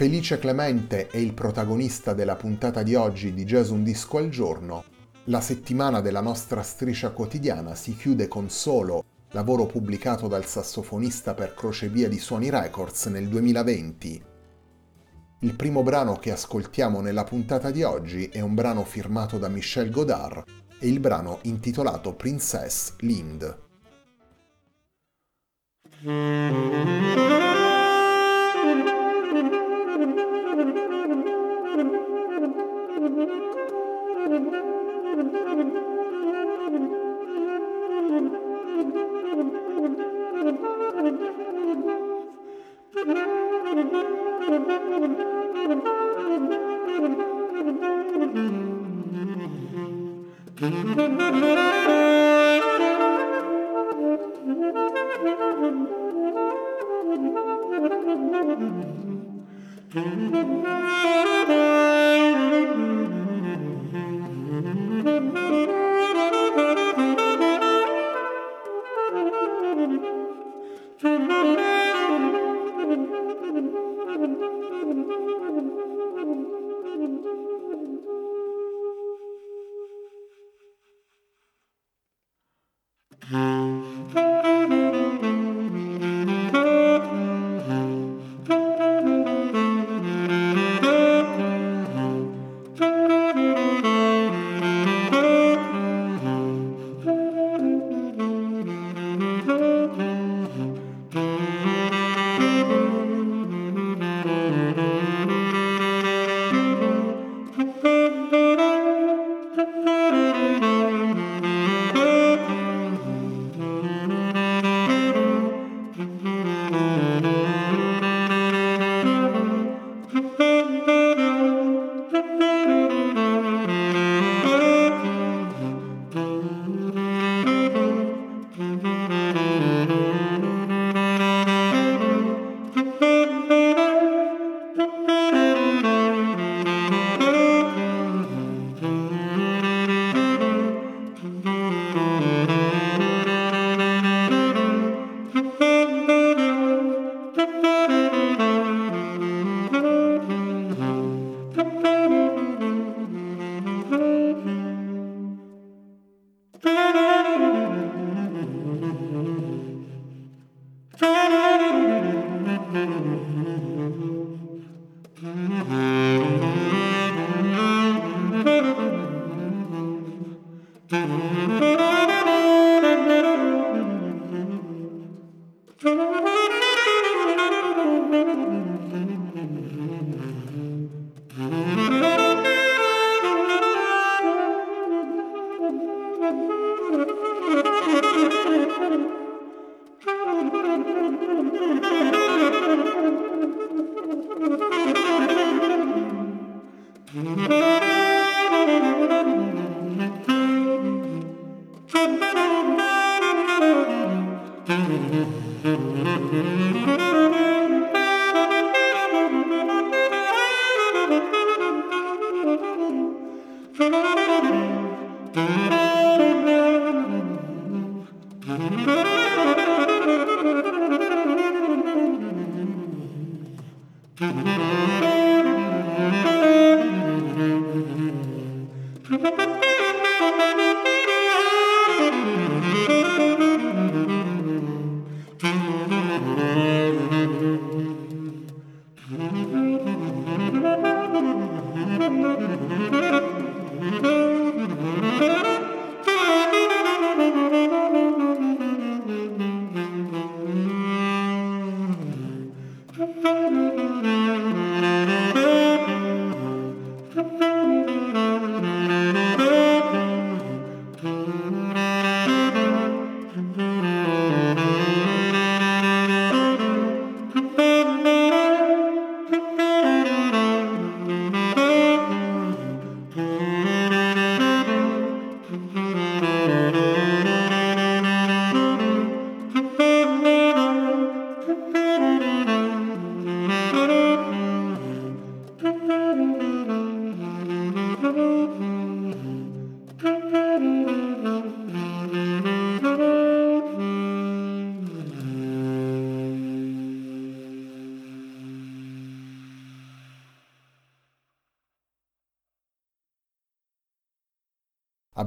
Felice Clemente è il protagonista della puntata di oggi di Jazz Un Disco al Giorno. La settimana della nostra striscia quotidiana si chiude con Solo, lavoro pubblicato dal sassofonista per crocevia di Suoni Records nel 2020. Il primo brano che ascoltiamo nella puntata di oggi è un brano firmato da Michel Godard e il brano intitolato Princess Lind. Mm-hmm.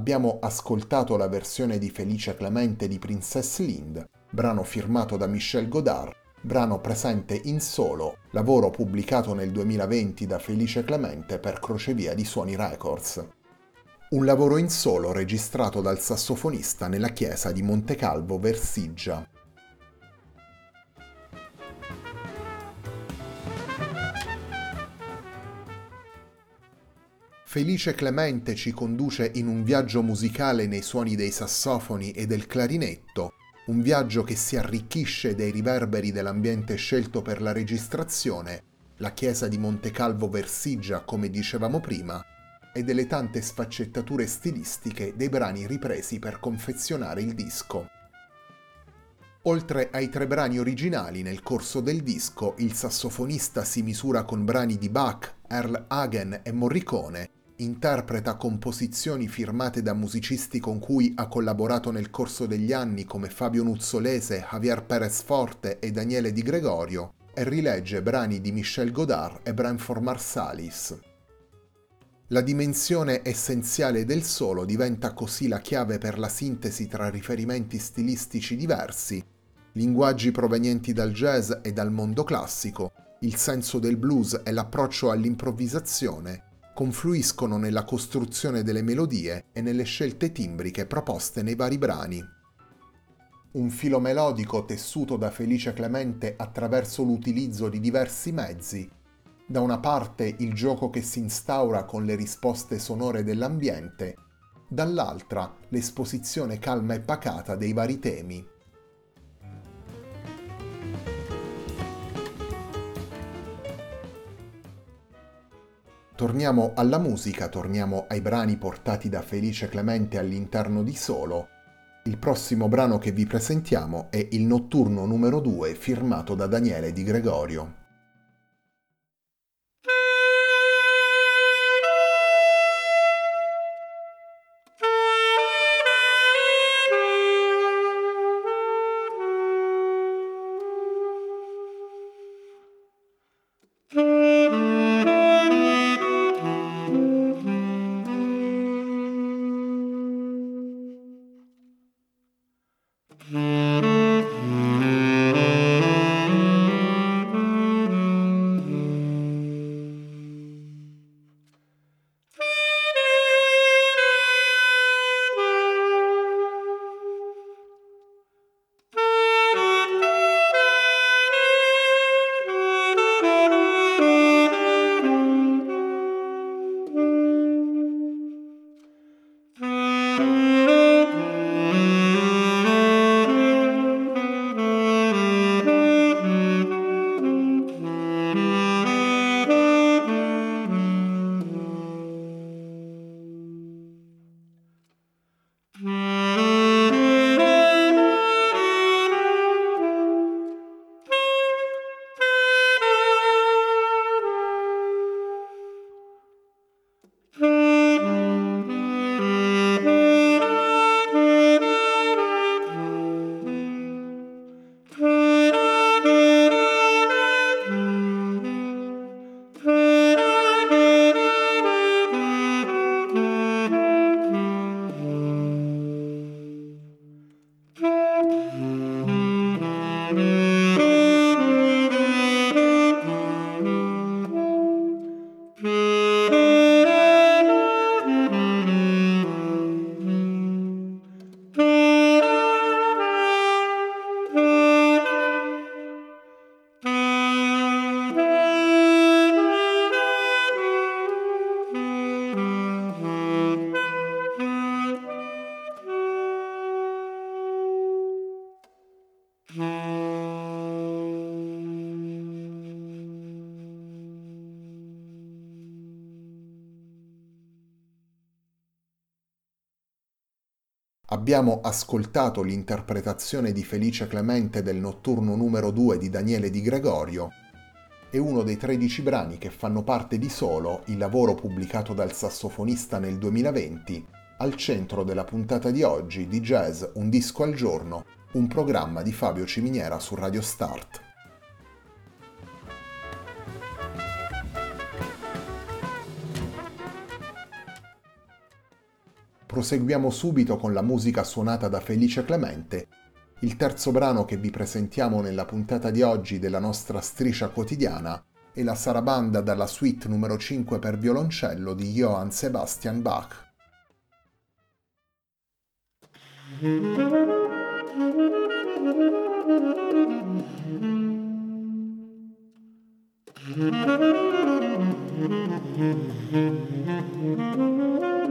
Abbiamo ascoltato la versione di Felice Clemente di Princess Lind, brano firmato da Michel Godard, brano presente in solo, lavoro pubblicato nel 2020 da Felice Clemente per Crocevia di Suoni Records. Un lavoro in solo registrato dal sassofonista nella chiesa di Montecalvo Versiggia, Felice Clemente ci conduce in un viaggio musicale nei suoni dei sassofoni e del clarinetto, un viaggio che si arricchisce dei riverberi dell'ambiente scelto per la registrazione, la chiesa di Montecalvo Versiggia, come dicevamo prima, e delle tante sfaccettature stilistiche dei brani ripresi per confezionare il disco. Oltre ai tre brani originali nel corso del disco, il sassofonista si misura con brani di Bach, Earl Hagen e Morricone, interpreta composizioni firmate da musicisti con cui ha collaborato nel corso degli anni come Fabio Nuzzolese, Javier Perez Forte e Daniele Di Gregorio e rilegge brani di Michel Godard e Branford Marsalis. La dimensione essenziale del solo diventa così la chiave per la sintesi tra riferimenti stilistici diversi, linguaggi provenienti dal jazz e dal mondo classico, il senso del blues e l'approccio all'improvvisazione, confluiscono nella costruzione delle melodie e nelle scelte timbriche proposte nei vari brani. Un filo melodico tessuto da Felice Clemente attraverso l'utilizzo di diversi mezzi, da una parte il gioco che si instaura con le risposte sonore dell'ambiente, dall'altra l'esposizione calma e pacata dei vari temi. Torniamo alla musica, torniamo ai brani portati da Felice Clemente all'interno di Solo. Il prossimo brano che vi presentiamo è il notturno numero 2 firmato da Daniele Di Gregorio. Abbiamo ascoltato l'interpretazione di Felice Clemente del notturno numero 2 di Daniele Di Gregorio e uno dei 13 brani che fanno parte di Solo, il lavoro pubblicato dal sassofonista nel 2020, al centro della puntata di oggi di Jazz Un disco al giorno, un programma di Fabio Ciminiera su Radio Start. Proseguiamo subito con la musica suonata da Felice Clemente. Il terzo brano che vi presentiamo nella puntata di oggi della nostra striscia quotidiana è la sarabanda dalla suite numero 5 per violoncello di Johann Sebastian Bach.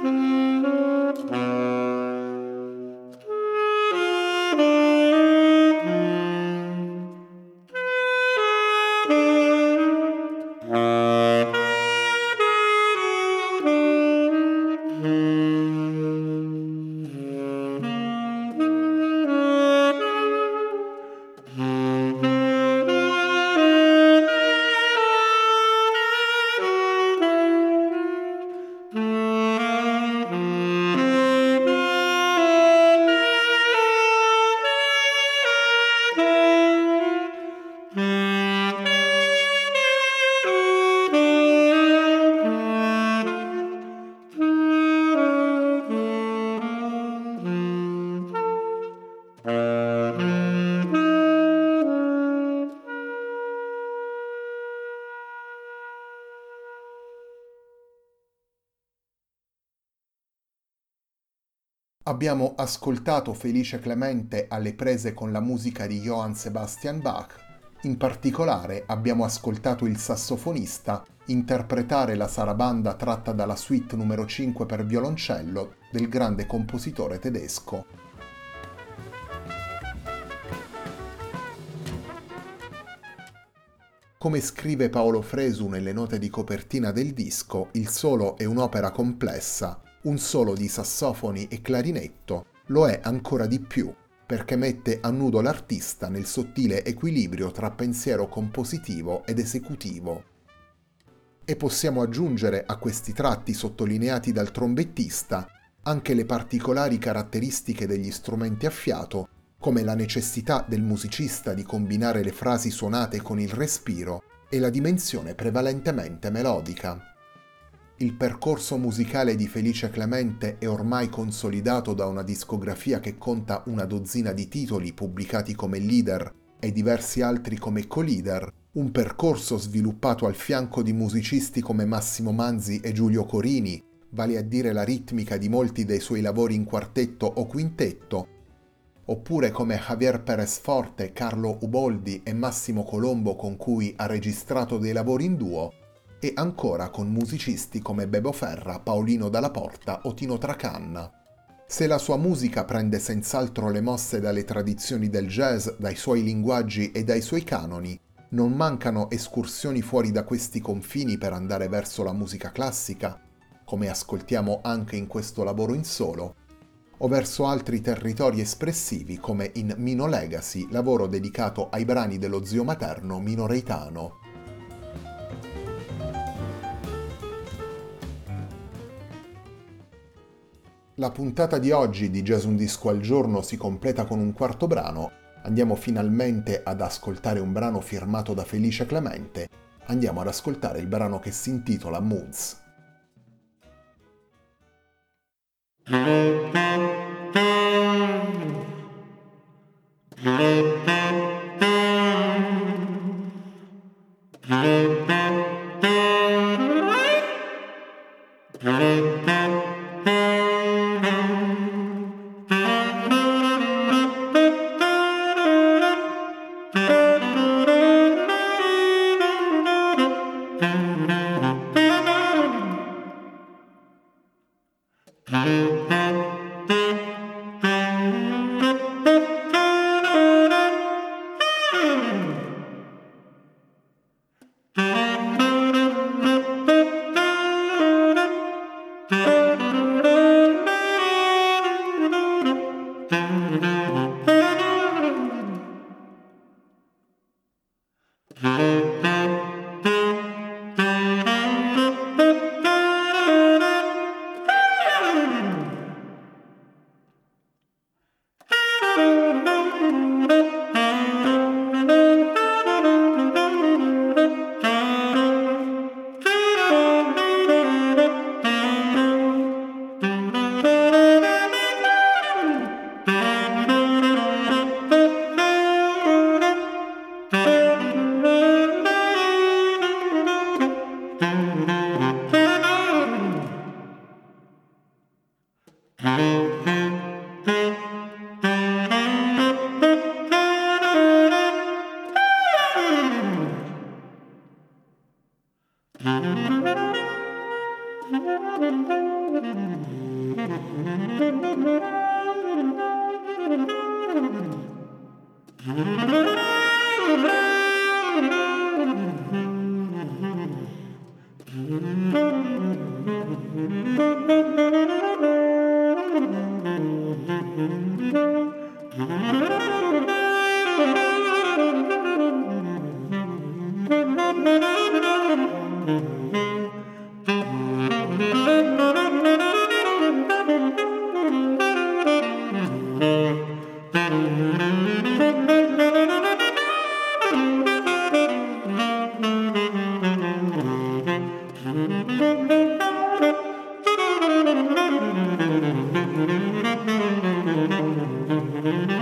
Música Abbiamo ascoltato Felice Clemente alle prese con la musica di Johann Sebastian Bach. In particolare abbiamo ascoltato il sassofonista interpretare la sarabanda tratta dalla suite numero 5 per violoncello del grande compositore tedesco. Come scrive Paolo Fresu nelle note di copertina del disco, il solo è un'opera complessa un solo di sassofoni e clarinetto lo è ancora di più perché mette a nudo l'artista nel sottile equilibrio tra pensiero compositivo ed esecutivo. E possiamo aggiungere a questi tratti sottolineati dal trombettista anche le particolari caratteristiche degli strumenti a fiato, come la necessità del musicista di combinare le frasi suonate con il respiro e la dimensione prevalentemente melodica. Il percorso musicale di Felice Clemente è ormai consolidato da una discografia che conta una dozzina di titoli pubblicati come leader e diversi altri come co-leader, un percorso sviluppato al fianco di musicisti come Massimo Manzi e Giulio Corini, vale a dire la ritmica di molti dei suoi lavori in quartetto o quintetto, oppure come Javier Perez Forte, Carlo Uboldi e Massimo Colombo con cui ha registrato dei lavori in duo, e ancora con musicisti come Bebo Ferra, Paolino Dalla Porta o Tino Tracanna. Se la sua musica prende senz'altro le mosse dalle tradizioni del jazz, dai suoi linguaggi e dai suoi canoni, non mancano escursioni fuori da questi confini per andare verso la musica classica, come ascoltiamo anche in questo lavoro in solo, o verso altri territori espressivi come in Mino Legacy, lavoro dedicato ai brani dello zio materno minoreitano. La puntata di oggi di Jazz Un Disco al Giorno si completa con un quarto brano. Andiamo finalmente ad ascoltare un brano firmato da Felice Clemente. Andiamo ad ascoltare il brano che si intitola Moods. Mm-hmm. Mm-hmm. Mm-hmm.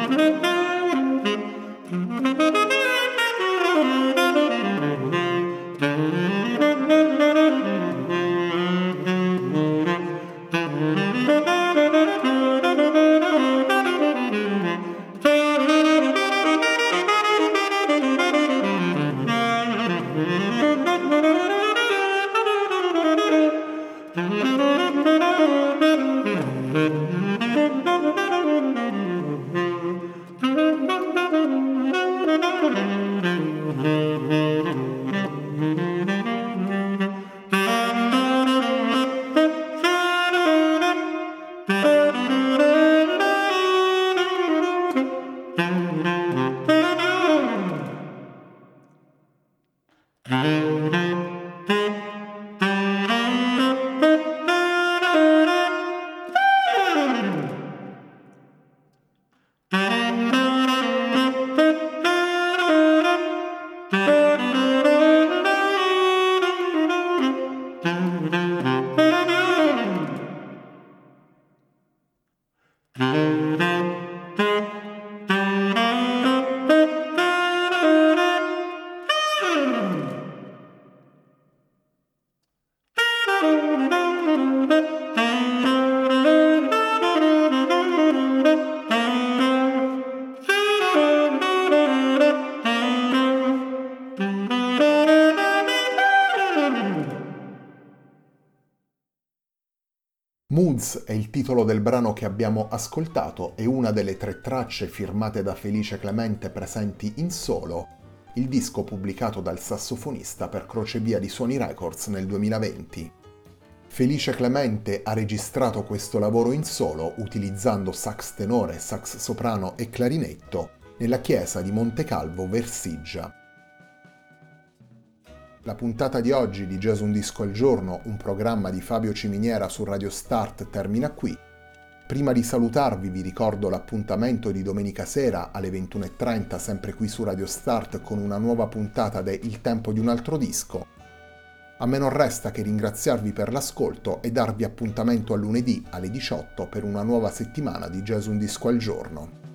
Woods è il titolo del brano che abbiamo ascoltato e una delle tre tracce firmate da Felice Clemente presenti in solo, il disco pubblicato dal sassofonista per Crocevia di Sony Records nel 2020. Felice Clemente ha registrato questo lavoro in solo utilizzando sax tenore, sax soprano e clarinetto nella chiesa di Montecalvo Versiggia. La puntata di oggi di Jazz Un Disco al Giorno, un programma di Fabio Ciminiera su Radio Start, termina qui. Prima di salutarvi vi ricordo l'appuntamento di domenica sera alle 21.30 sempre qui su Radio Start con una nuova puntata de Il tempo di un altro disco. A me non resta che ringraziarvi per l'ascolto e darvi appuntamento a lunedì alle 18 per una nuova settimana di Jazz Un Disco al Giorno.